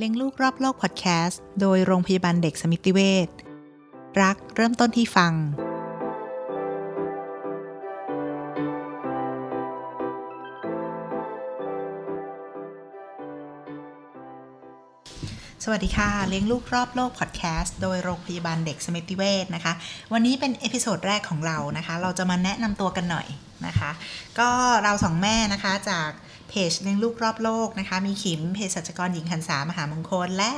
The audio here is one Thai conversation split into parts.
เลี้ยงลูกรอบโลกพอดแคสต์โดยโรงพยาบาลเด็กสมิติเวชรักเริ่มต้นที่ฟัง สวัสดีค่ะเลี้ยงลูกรอบโลกพอดแคสต์โดยโรงพยาบาลเด็กสมิติเวชนะคะ วันนี้เป็น episode แรกของเรานะคะ เราจะมาแนะนำตัวกันหน่อยนะคะ ก็เราสองแม่นะคะจาก เพจเลี้ยงลูกรอบโลกนะคะ มีขิมเภสัชกรหญิงหันษามหามงคลและ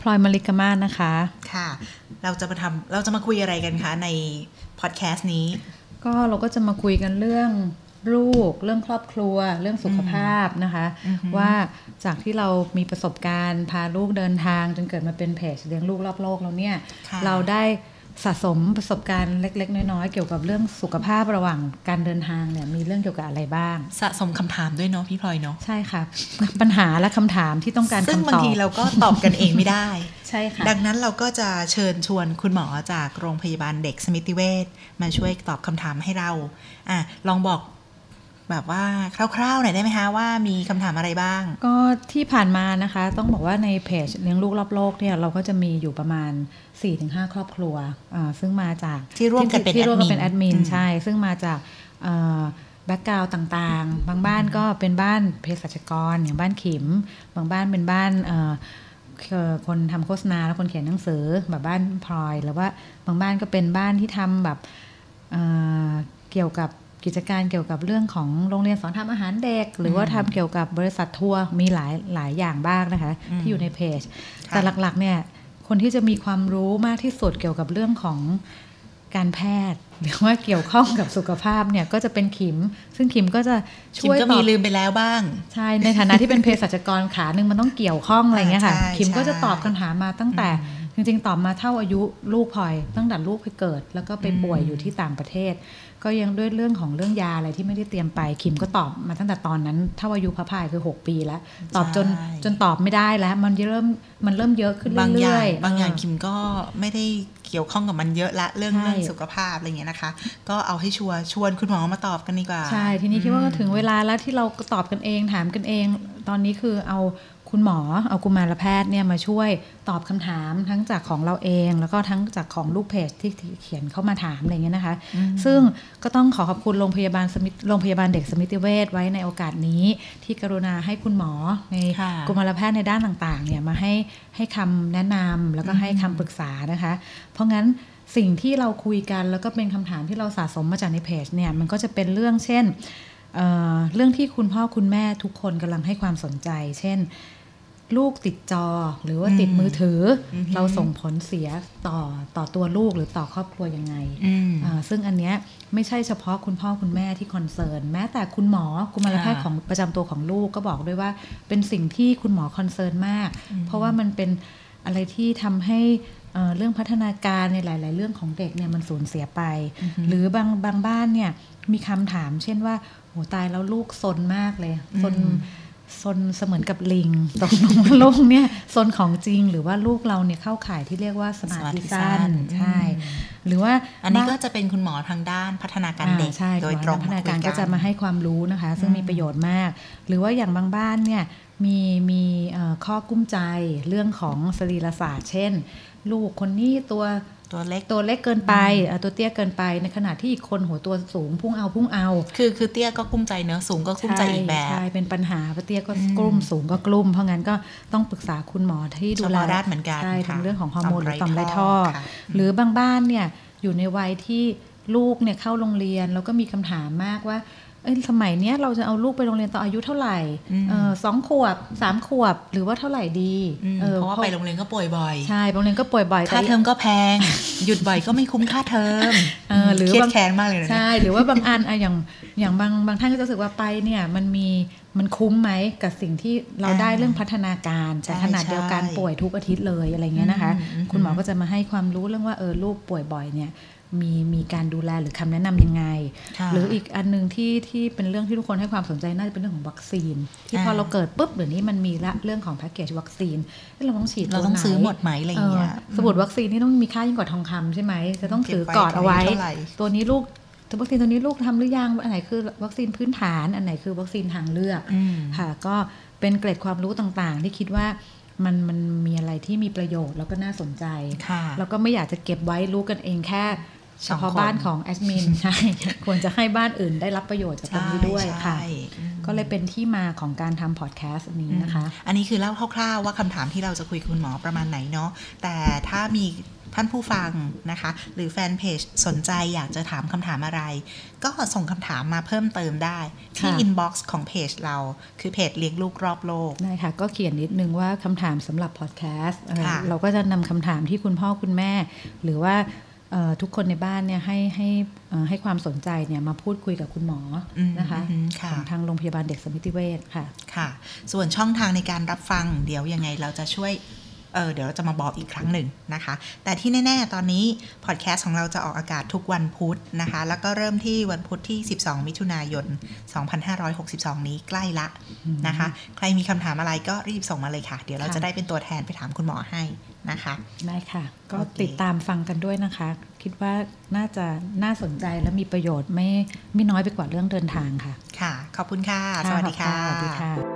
พลอยมาริกามาศนะคะ ค่ะ เราจะมาทำเราจะมาคุยอะไรกันคะในพอดแคสต์นี้ ก็เราก็จะมาคุยกันเรื่องลูก เรื่องครอบครัว เรื่องสุขภาพนะคะอือฮึว่าจากที่เรามีประสบการณ์ พาลูกเดินทางจนเกิดมาเป็นเพจเลี้ยงลูกรอบโลกแล้วเนี่ยค่ะเราได้ สะสมประสบการณ์เล็ก ๆ น้อย ๆ เกี่ยวกับเรื่องสุขภาพระหว่างการเดินทางเนี่ยมีเรื่องเกี่ยวกับอะไรบ้าง สะสมคำถามด้วยเนาะพี่พลอยเนาะใช่ค่ะ ปัญหาและคำถามที่ต้องการซึ่งคำบางตอบทีเราก็ตอบกันเองไม่ได้ ใช่ค่ะ ดังนั้นเราก็จะเชิญชวนคุณหมอจากโรงพยาบาลเด็กสมิติเวชมาช่วยตอบคำถามให้เราอะลองบอก แบบว่าคร่าวๆหน่อยได้ไหมคะว่ามีคำถามอะไรบ้าง ก็ที่ผ่านมานะคะ ต้องบอกว่าในเพจเลี้ยงลูกรอบโลกเนี่ยเราก็จะมีอยู่ประมาณ 4-5 ครอบครัวอ่าซึ่งมาจากที่ร่วมกันเป็นที่ร่วมกันแอดมินเป็นแอดมินอืมใช่ ซึ่งมาจาก background ต่างๆ บางบ้านก็เป็นบ้านเภสัชกรอย่างบ้านขิม บางบ้านเป็นบ้านเอ่อเอ่อคนทำโฆษณาและคนเขียนหนังสือแบบบ้านพลอย หรือว่าบางบ้านก็เป็นบ้านที่ทำแบบเอ่อเกี่ยวกับ กิจการเกี่ยวกับเรื่องของโรงเรียนสอนทำอาหารเด็ก หรือว่าทำเกี่ยวกับบริษัททัวร์มีหลายหลายอย่างบ้างนะคะอืมที่อยู่ในเพจค่ะแต่หลักๆเนี่ยคนที่จะมีความรู้มากที่สุดเกี่ยวกับเรื่องของการแพทย์หรือว่าเกี่ยวข้องกับสุขภาพเนี่ยก็จะเป็นขิม ซึ่งขิมก็จะคิมช่วยก็ตมีอบลืมไปแล้วบ้าง ใช่ในฐานะที่เป็นเภสัชกรขาหนึ่งมันต้องเกี่ยวข้องอะไรเงี้ยค่ะใช่ขิมก็จะใช่ตอบคำถามมาตั้งแต่ จริงๆตอบมาเท่าอายุลูกพลอยตั้งแต่ลูกไปเกิด แล้วก็ไปป่วยอยู่ที่ต่างประเทศ ก็ยังด้วยเรื่องของเรื่องยาอะไรที่ไม่ได้เตรียมไปขิมก็ตอบมาตั้งแต่ตอนนั้นเท่าอายุพระพายคือ 6 ปีแล้ว ตอบจนใช่จนตอบไม่ได้แล้ว มันเริ่มมันเริ่มเยอะขึ้นบางอเรื่ย่าองยบางอย่างเคิมก็ไม่ได้เกี่ยวข้องกับมันเยอะละเรื่องใช่เรื่องสุขภาพอะไรเงี้ยนะคะ ก็เอาให้ชัวร์ชวนคุณหมอมาตอบกันดีกว่าใช่ทีนี้คิดว่าก็ถึงเวลาแล้วที่เราตอบกันเองถามกันเอง ตอนนี้คือเอา คุณหมอเอากุมารแพทย์เนี่ยมาช่วยตอบคำถามทั้งจากของเราเอง แล้วก็ทั้งจากของลูกเพจที่ที่เขียนเข้ามาถามอะไรเงี้ยนะคะ ซึ่งก็ต้องขอขอบคุณโรงพยาบาลสมิธโรงพยาบาลเด็กสมิติเวชไว้ในโอกาสนี้ ที่กรุณาให้คุณหมอในค่ะกุมารแพทย์ในด้านต่างๆเนี่ยมาให้ให้คำแนะนำแล้วก็ให้คำปรึกษานะคะ เพราะงั้นสิ่งที่เราคุยกันแล้วก็เป็นคำถามที่เราสะสมมาจากในเพจเนี่ยมันก็จะเป็นเรื่องเช่นเอ่อเรื่องที่คุณพ่อคุณแม่ทุกคนกำลังให้ความสนใจ เช่น ลูกติดจอหรือว่าติดมือถือออฮึเราส่งผลเสียต่อต่อตัวลูกหรือต่อครอบครัวยังไงอืมอ่าซึ่งอันเนี้ยไม่ใช่เฉพาะคุณพ่อคุณแม่ที่ concern แม้แต่คุณหมอกุมารแพทย์ค่ะของประจำตัวของลูกก็บอกด้วยว่า เป็นสิ่งที่คุณหมอ concern มาก เพราะว่ามันเป็นอะไรที่ทำให้เอ่อเรื่องพัฒนาการในหลาย ๆ เรื่องของเด็กเนี่ยมันสูญเสียไป หรือบางบางบ้านเนี่ยมีคำถาม เช่นว่าโหตายแล้วลูกซนมากเลยซนอืม ซนเสมือนกับลิงตกลงว่าลูกเนี่ยซนของจริงหรือว่าลูกเราเนี่ยเข้าข่ายที่เรียกว่าสมาธิสั้นใช่ หรือว่าอันนี้บ้าก็จะเป็นคุณหมอทางด้านพัฒนาการเด็กอ่าใช่โดยหมอตรงพัฒนาการคุยก็จะมาให้ความรู้นะคะ ซึ่งมีประโยชน์มาก หรือว่าอย่างบางบ้านเนี่ยมีมีเอ่อข้อกุ้มใจเรื่องของสรีรศาสตร์ เช่น ลูกคนนี้ตัว ตัวเล็กตัวเล็กเกินไปเอ่อตัวเตี้ยเกินไปในขณะที่อีกคนหัวตัวสูงพุ่งเอาพุ่งเอา คือคือเตี้ยก็กุ้มใจเนื้อะสูงก็กุ้มใจอีกแบบใช่เป็นปัญหาเพราะเตี้ยก็อืมกลุ่มสูงก็กลุ่ม เพราะงั้นก็ต้องปรึกษาคุณหมอที่ดูแลเฉพาะด้านเหมือนกันใช่ค่ะทั้งเรื่องของฮอร์โมนหรือต่อมไรต่อมไรท่ท่ออค่ะหรือบางบ้านเนี่ยอยู่ในวัยที่ลูกเนี่ยเข้าโรงเรียนแล้วก็มีคำถามมากว่า เอ้ยสมัยเนี้ยเราจะเอาลูกไปโรงเรียนตอนอายุเท่าไหร่เออสองขวบสามขวบหรือว่าเท่าไหร่ดีอืมออเพราะว่าไปโรงเรียนก็ป่วยบ่อยใช่โรงเรียนก็ป่วยบ่อยค่าแต่เทอมก็แพง หยุดบ่อยก็ไม่คุ้มค่าเทอมเออหรือเครียบาดงแค้นมากเลยนะใช่หรือว่าบางอันอะอย่างอย่างบางบางท่านก็จะรู้สึกว่าไปเนี่ยมันมีมันคุ้มไหมกับสิ่งที่เราได้เรื่องพัฒนาการแต่ใช่ขนาดเดียวกันใช่ป่วยทุกอาทิตย์เลยอะไรเงี้ยนะคะอืมอืมคุณหมอก็จะมาให้ความรู้เรื่องว่าเออลูกป่วยบ่อยเนี่ย มีมีการดูแลหรือคำแนะนำยังไงค่ะหรืออีกอันหนึ่งที่ที่เป็นเรื่องที่ทุกคนให้ความสนใจน่าจะเป็นเรื่องของวัคซีน ที่พออ่าเราเกิดปุ๊บเดี๋ยวนี้มันมีละเรื่องของแพ็กเกจวัคซีนเอ้ยเราต้องฉีดเราตัวต้องไหนซื้อหมดไหมอะไรอย่างเงี้ยเออสมุดวัคซีนนี่ต้องมีค่ายิ่งกว่าทองคำใช่ไหมจะต้องถือกอดเอาไว้เก็บไว้เท่าไหร่ตัวนี้ลูกวัคซีนตัวนี้ลูกทำหรือยังอันไหนคือวัคซีนพื้นฐานอันไหนคือวัคซีนทางเลือกอืมค่ะก็เป็นเกร็ดความรู้ต่างๆ ที่คิดว่ามันมันมีอะไรที่มีประโยชน์แล้วก็น่าสนใจค่ะแล้วก็ไม่อยากจะเก็บไว้รู้กันเองแค่ เฉสองพาะคนบ้านของแอดมินใช่ควรจะให้บ้านอื่นได้รับประโยชน์จากตรงนี้ด้วยค่ะใช่อืมก็เลยเป็นที่มาของการทำพอดแคสต์อันนี้นะคะ อันนี้คือเล่าคร่าวๆว่าคำถามที่เราจะคุยกับคุณหมอประมาณไหนเนาะแต่ถ้ามีท่านผู้ฟังนะคะ หรือแฟนเพจสนใจอยากจะถามคำถามอะไร ก็ส่งคำถามมาเพิ่มเติมได้ ที่ค่ะ inbox ของเพจเราคือเพจเลี้ยงลูกรอบโลกได้ค่ะ ก็เขียนนิดนึงว่าคำถามสำหรับพอดแคสต์เอ่อค่ะเราก็จะนำคำถามที่คุณพ่อคุณแม่ หรือว่าเอ่อ ทุกคนในบ้านเนี่ยให้ให้เอ่อให้ความสนใจเนี่ยมาพูดคุยกับคุณหมออมนะคะอืมค่ะของทางโรงพยาบาลเด็กสมิติเวชค่ะค่ะ ส่วนช่องทางในการรับฟังเดี๋ยวยังไงเราจะช่วย เออเดี๋ยวเราจะมาบอกอีกครั้งหนึ่งนะคะ แต่ที่แน่ ๆ ตอนนี้พอดแคสต์ของเราจะออกอากาศทุกวันพุธนะคะ แล้วก็เริ่มที่วันพุธที่ 12 มิถุนายน 2562 นี้ใกล้ละนะคะ ใครมีคำถามอะไรก็รีบส่งมาเลยค่ะ เดี๋ยวเราค่ะจะได้เป็นตัวแทนไปถามคุณหมอให้นะคะได้ค่ะ ก็โอเคติดตามฟังกันด้วยนะคะ คิดว่าน่าจะน่าสนใจและมีประโยชน์ไม่ไม่น้อยไปกว่าเรื่องเดินทางค่ะ ค่ะ ขอบคุณค่ะ สวัสดีค่ะสวัสดีค่ะ